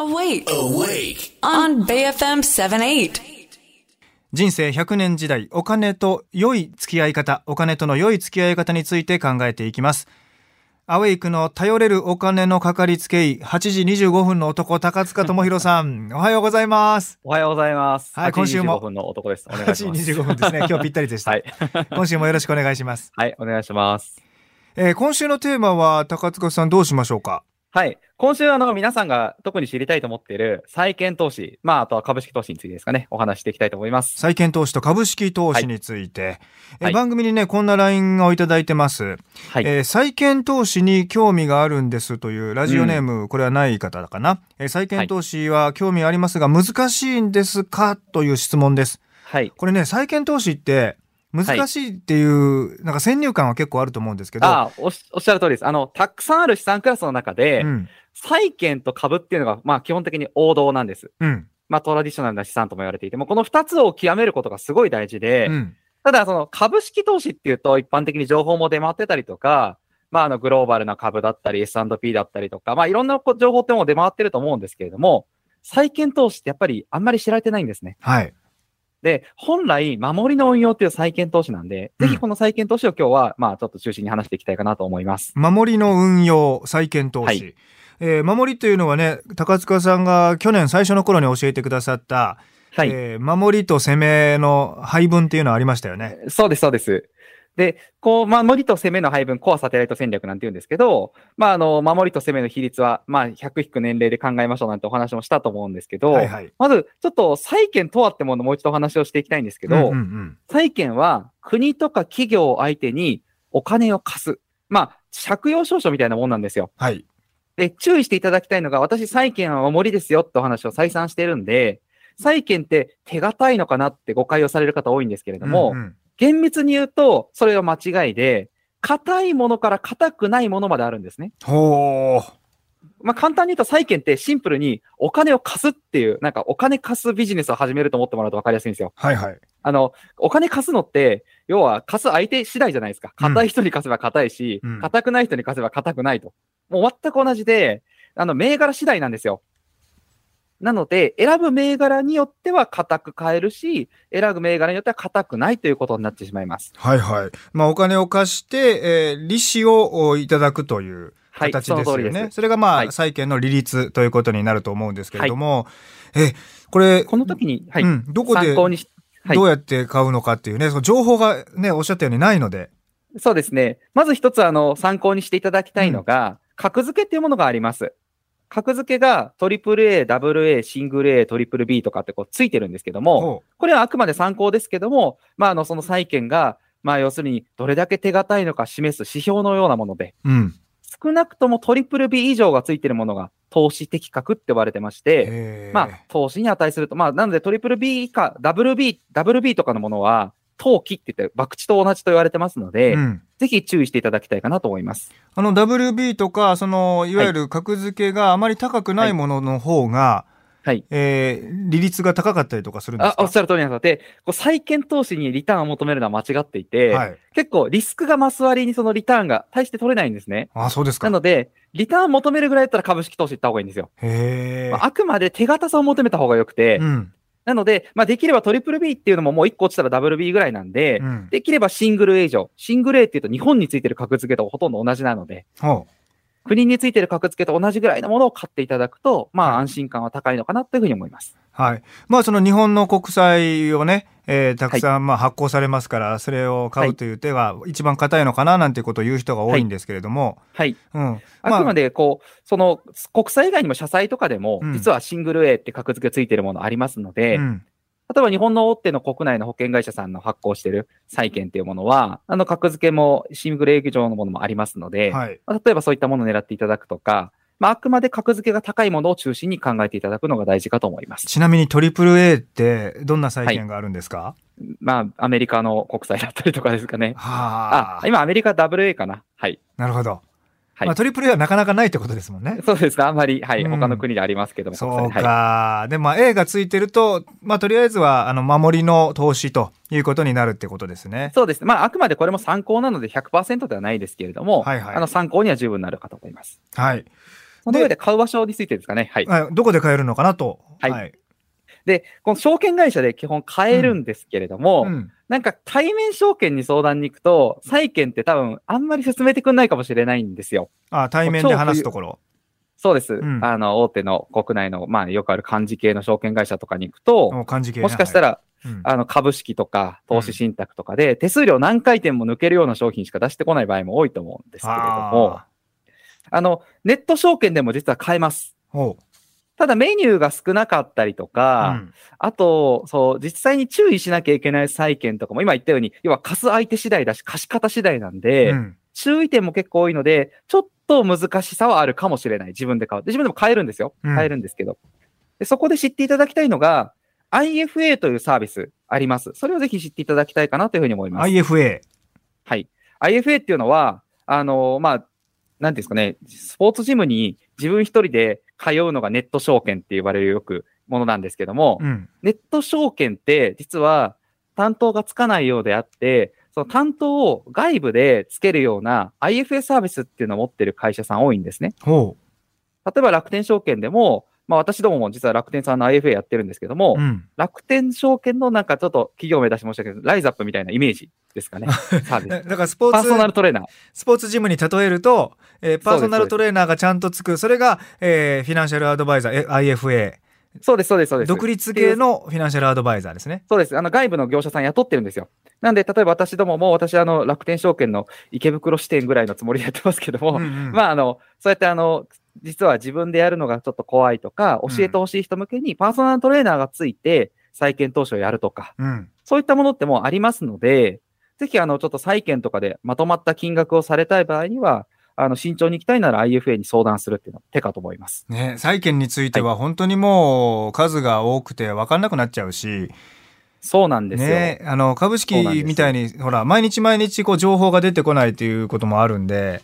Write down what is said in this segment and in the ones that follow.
Awake. Awake. On BFM 78. 人生100年時代、お金と良い付き合い方、お金との良い付き合い方について考えていきます。アウェイクの頼れるお金のかかりつけ医、8時25分の男、高塚智博さん、おはようございます。おはようございます。はい今週も8時25分の男です。お願8時いします。25分ですね。今日ぴったりでした。はい。今週もよろしくお願いします。はい、お願いします。えー今週のテーマは、高塚さんどうしましょうか？はい。今週、あの、皆さんが特に知りたいと思っている債券投資、まあ、あとは株式投資についてですかね、お話していきたいと思います。債券投資と株式投資について、えーはい番組にね、こんな LINE をいただいてます。はい。えー債券投資に興味があるんですというラジオネーム、これはない方かな、えー債券投資は興味ありますが難しいんですか？という質問です。はい。これね、債券投資って難しいっていう、なんか先入観は結構あると思うんですけど、ああ、おっしゃる通りです。あの、たくさんある資産クラスの中で、うん、債券と株っていうのが、まあ、基本的に王道なんです。うん、まあ、トラディショナルな資産とも言われていても、この二つを極めることがすごい大事で、うん、ただ、その株式投資っていうと、一般的に情報も出回ってたりとか、まあ、あの、グローバルな株だったり、S&P だったりとか、まあ、いろんなこ情報ってもう出回ってると思うんですけれども、債券投資ってやっぱりあんまり知られてないんですね。はい。で、本来、守りの運用っていう債券投資なんで、うんぜひこの債券投資を今日は、まあ、ちょっと中心に話していきたいかなと思います。守りの運用、債券投資。はいえー守りというのはね、高塚さんが去年最初の頃に教えてくださった、はい。えー守りと攻めの配分っていうのはありましたよね。そうです、そうです。で、こう、守りと攻めの配分、コアサテライト戦略なんて言うんですけど、まあ、あの、守りと攻めの比率は、まあ、100引く年齢で考えましょうなんてお話もしたと思うんですけど、はいはい。まず、ちょっと債券とはってものをもう一度お話をしていきたいんですけど、うんうんうん債券は国とか企業を相手にお金を貸す。まあ、借用証書みたいなもんなんですよ。はい。で、注意していただきたいのが、私、債券は守りですよってお話を再三してるんで、債券って手堅いのかなって誤解をされる方多いんですけれども、うんうん厳密に言うと、それは間違いで、硬いものから硬くないものまであるんですね。ほー。まあ、簡単に言うと債券ってシンプルにお金を貸すっていう、なんかお金貸すビジネスを始めると思ってもらうと分かりやすいんですよ。はいはい。あの、お金貸すのって、要は貸す相手次第じゃないですか。硬い人に貸せば硬いしうん、硬、くない人に貸せば硬くないと。もう全く同じで、あの、銘柄次第なんですよ。なので、選ぶ銘柄によっては硬く買えるし、選ぶ銘柄によっては硬くないということになってしまいます。はいはい。まあお金を貸して、えー利子をおいただくというはい、形そですよね。の通りです。それがまあ、はい債券の利率ということになると思うんですけれども、え、これ、この時に、はい、うん、どこでどうやって買うのかっていうね、その情報がね、おっしゃったようにないので。そうですね。まず一つ、あの、参考にしていただきたいのが、格付けっていうものがあります。格付けがトリプル A、ダブル A、シングル A、トリプル B とかってこうついてるんですけども、ほこれはあくまで参考ですけども、まあ、あの、その債券が、まあ、要するにどれだけ手堅いのか示す指標のようなもので、う。うん。少なくともトリプル B 以上がついてるものが投資的確って呼ばれてまして、えーまあ、投資に値すると、まあ、なのでトリプル B 以下、ダブル B、ダブル B とかのものは、投機って言って、博打と同じと言われてますので、うん。ぜひ注意していただきたいかなと思います。あの WB とか、その、いわゆる格付けがあまり高くないものの方が、はい。えー利率が高かったりとかするんですあ、かおっしゃる通りなんです。で、こう債券投資にリターンを求めるのは間違っていて、はい。結構リスクが増す割にそのリターンが大して取れないんですね。あ、そうですか。なので、リターン求めるぐらいだったら株式投資行った方がいいんですよ。へえまあ、。あくまで手堅さを求めた方が良くて、うん。なので、まあ、できればトリプル B っていうのももう1個落ちたらダブル B ぐらいなんで、うん。できればシングル A 以上。シングル A っていうと日本についてる格付けとほとんど同じなので、ほ国についてる格付けと同じぐらいのものを買っていただくと、まはいあ安心感は高いのかなというふうに思います。う。はい。まあ、その日本の国債をね、えーたくさんまあ発行されますから、それを買うという手が一番硬いのかななんていうことを言う人が多いんですけれども、はい。うん。あくまで、こう、その、国債以外にも社債とかでもうん、実はシングル A って格付けついてるものありますので、うん。例えば日本の大手の国内の保険会社さんの発行してる債券っていうものは、あの格付けもシングル A 上のものもありますので、はい。まあ例えばそういったものを狙っていただくとか、まあ、あくまで格付けが高いものを中心に考えていただくのが大事かと思います。ちなみにトリプル A ってどんな債券があるんですか、まあ、アメリカの国債だったりとかですかね。はああ、。今アメリカ WA かなはい。なるほど。はいまあ、トリプル A はなかなかないってことですもんね。そうですか。あんまり、はい。うん他の国でありますけども。そうか。はい。で、まあ A がついてると、まあとりあえずは、あの、守りの投資ということになるってことですね。そうですね。まあ、あくまでこれも参考なので100%ではないですけれども、はいはいあの参考には十分なるかと思います。はい。そこの上で買う場所についてですかね。はい。はいどこで買えるのかなと。はいで、この証券会社で基本買えるんですけれども、うんなんか対面証券に相談に行くと、債券って多分あんまり進めてくんないかもしれないんですよ。あ対面で話すところ。そうです。んあの、大手の国内の、まあよくある漢字系の証券会社とかに行くと、もう漢字系ねもしかしたら、はいうんあの、株式とか投資信託とかで、手数料何回転も抜けるような商品しか出してこない場合も多いと思うんですけれども、ああの、ネット証券でも実は買えます。ただメニューが少なかったりとうか、うんあと、そう、実際に注意しなきゃいけない債券とかも今言ったように、要は貸す相手次第だし、貸し方次第なんで、うん注意点も結構多いので、ちょっと難しさはあるかもしれない。自分で買う。で自分でも買えるんですよ。うん買えるんですけど。でそこで知っていただきたいのが、IFA というサービスあります。それをぜひ知っていただきたいかなというふうに思います。IFA。はい。IFA っていうのは、あのまあ、なんですかね、スポーツジムに自分一人で通うのがネット証券って呼ばれるよくものなんですけども、うん。ネット証券って実は担当がつかないようであって、その担当を外部でつけるような IFA サービスっていうのを持ってる会社さん多いんですね。ほ例えば楽天証券でも、まあ私どもも実は楽天さんの IFA やってるんですけども、う。うん。楽天証券のなんかちょっと企業名出し申し訳ないけど、ライズアップみたいなイメージですかね。サービス。だだからスポーパーソナルツ、トレーナー。スポーツジムに例えると、えーパーソナルトレーナーがちゃんとつく、それが、えーフィナンシャルアドバイザー、え IFA。そうです、そうです、そうです。独立系のフィナンシャルアドバイザーですね。そうです。あの、外部の業者さん雇ってるんですよ。なんで、例えば私どもも、私、あの、楽天証券の池袋支店ぐらいのつもりでやってますけども、うんうんまあ、あの、そうやって、あの、実は自分でやるのがちょっと怖いとか、教えてほしい人向けにパーソナルトレーナーがついて、債券投資をやるとか、うん。そういったものってもうありますので、ぜひ、あの、ちょっと債券とかでまとまった金額をされたい場合には、あの、慎重に行きたいなら IFA に相談するっていうのは手かと思います。ね、債券については本当にもう数が多くて分かんなくなっちゃうし、そうなんですよ。ね、あの株式みたいにほら毎日毎日こう情報が出てこないということもあるんで、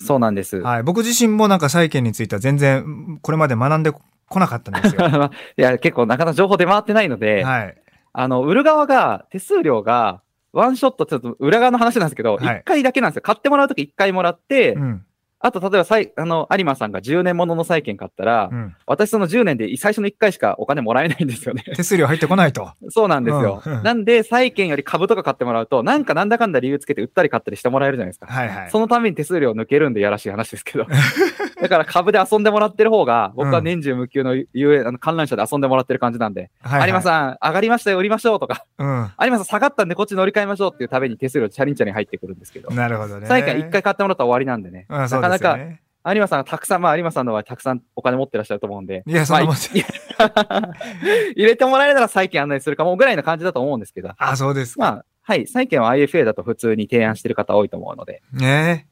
そうなんです。はい、僕自身もなんか債券については全然これまで学んでこなかったんですよ。いや、結構なかなか情報出回ってないので、はい、あの、売る側が、手数料が、ワンショット、ちょっと裏側の話なんですけど、一、はい回だけなんですよ。買ってもらうとき一回もらって、うんあと、例えば、さいあの、有馬さんが10年ものの債券買ったら、うん、私その10年で最初の1回しかお金もらえないんですよね。手数料入ってこないと。そうなんですよ。なんで、債券より株とか買ってもらうと、なんかなんだかんだ理由つけて売ったり買ったりしてもらえるじゃないですか。はいはい。そのために手数料抜けるんでやらしい話ですけど。だから株で遊んでもらってる方が、僕は年中無休の遊園、あの観覧車で遊んでもらってる感じなんで、はいはい。有馬さん、上がりましたよ、売りましょうとか、うん、有馬さん下がったんでこっち乗り換えましょうっていうために手数料チャリンチャリン入ってくるんですけど、なるほどね。債券一回買ってもらったら終わりなんでね、なかなか、ね。有馬さんがたくさん、まあ有馬さんのはたくさんお金持ってらっしゃると思うんで、いやそんなもんまあい 入れてもらえるなら債券案内するかもぐらいの感じだと思うんですけど、あそうですか。まあ、はい、債券は IFA だと普通に提案してる方多いと思うので、ね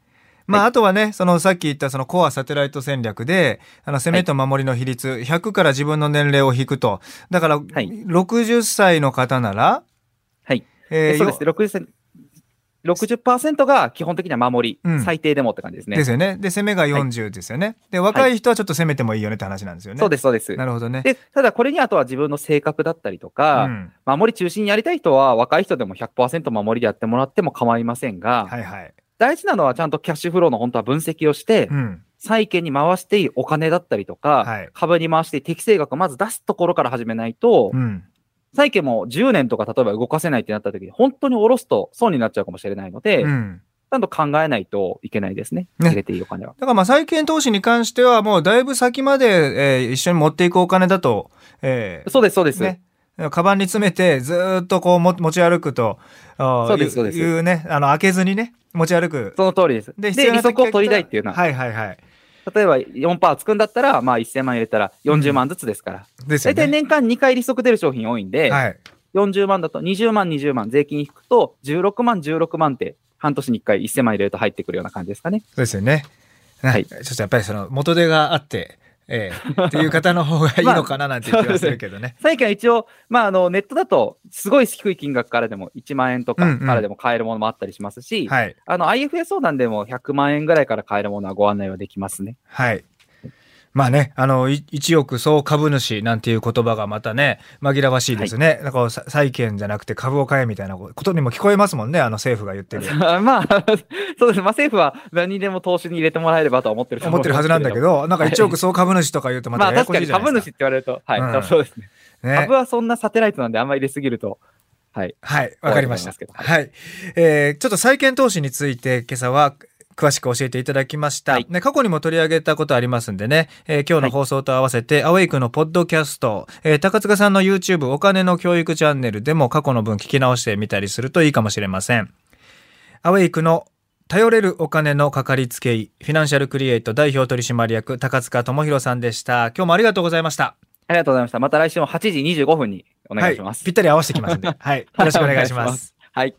まあ、はいあとはね、そのさっき言ったそのコアサテライト戦略で、あの攻めと守りの比率、100から自分の年齢を引くと。だから、い60歳の方なら、はい。えーそうですね、60 60%が基本的には守り、うん最低でもって感じですね。ですよね。で、攻めが40ですよね。で、若い人はちょっと攻めてもいいよねって話なんですよね。そうです、そうです。なるほどね。で、ただこれにあとは自分の性格だったりとか、うん守り中心にやりたい人は若い人でも100%守りでやってもらっても構いませんが、はいはい。大事なのはちゃんとキャッシュフローの本当は分析をして、うん。債券に回していいお金だったりとか、はい株に回して適正額をまず出すところから始めないと、うん。債券も10年とか例えば動かせないってなった時に本当に下ろすと損になっちゃうかもしれないので、ちうん。ゃんと考えないといけないですね。ね入れていいお金は。だからまあ債券投資に関してはもうだいぶ先まで、えー一緒に持っていくお金だと、えーそうです、そうです。ね。カバンに詰めてずーっとこうも持ち歩くと、そうですそうですいうね、あの開けずにね、持ち歩く。その通りです。で、利必要な時息を取りたいっていうのは、はいはいはい。例えば4%つくんだったら、まあ1000万入れたら40万ずつですから。ですよね。大体年間2回利息出る商品多いんで、はい。40万だと20万、20万、税金引くと16万、16万って半年に1回1000万入れると入ってくるような感じですかね。そうですよね。はいちょっとやっぱりその元手があって、ええっていう方の方がいいのかななんて気はするけどね。最近は一応、まあ、あの、ネットだと、すごい低い金額からでも、1万円とかうんうんからでも買えるものもあったりしますし、はい。あの、IFA 相談でも100万円ぐらいから買えるものはご案内はできますね。はい。まあね、あの、い一億総株主なんていう言葉がまたね、紛らわしいですね。なんか、さ債券じゃなくて株を買えみたいなことにも聞こえますもんね、あの政府が言ってる。まあ、そうです。まあ政府は何にでも投資に入れてもらえればとは思ってると思ってるはずなんだけど。ど、なんか一億総株主とか言うとまたまあややこしい確かに株じゃないですか。主って言われると、はい、うんそうですね。ね株はそんなサテライトなんであんまり入れすぎると、はい。はい、わかりました。怖いはい。えーちょっと債券投資について今朝は詳しく教えていただきました。はいね、過去にも取り上げたことありますんでね、えー今日の放送と合わせて、アウェイクのポッドキャスト、えー高塚さんの YouTube お金の教育チャンネルでも過去の分聞き直してみたりするといいかもしれません。アウェイクの頼れるお金のかかりつけ医、フィナンシャルクリエイト代表取締役、高塚智博さんでした。今日もありがとうございました。ありがとうございました。また来週も8時25分にお願いします。はい。ぴったり合わせてきますんで。はい。よろしくお願いします。はい。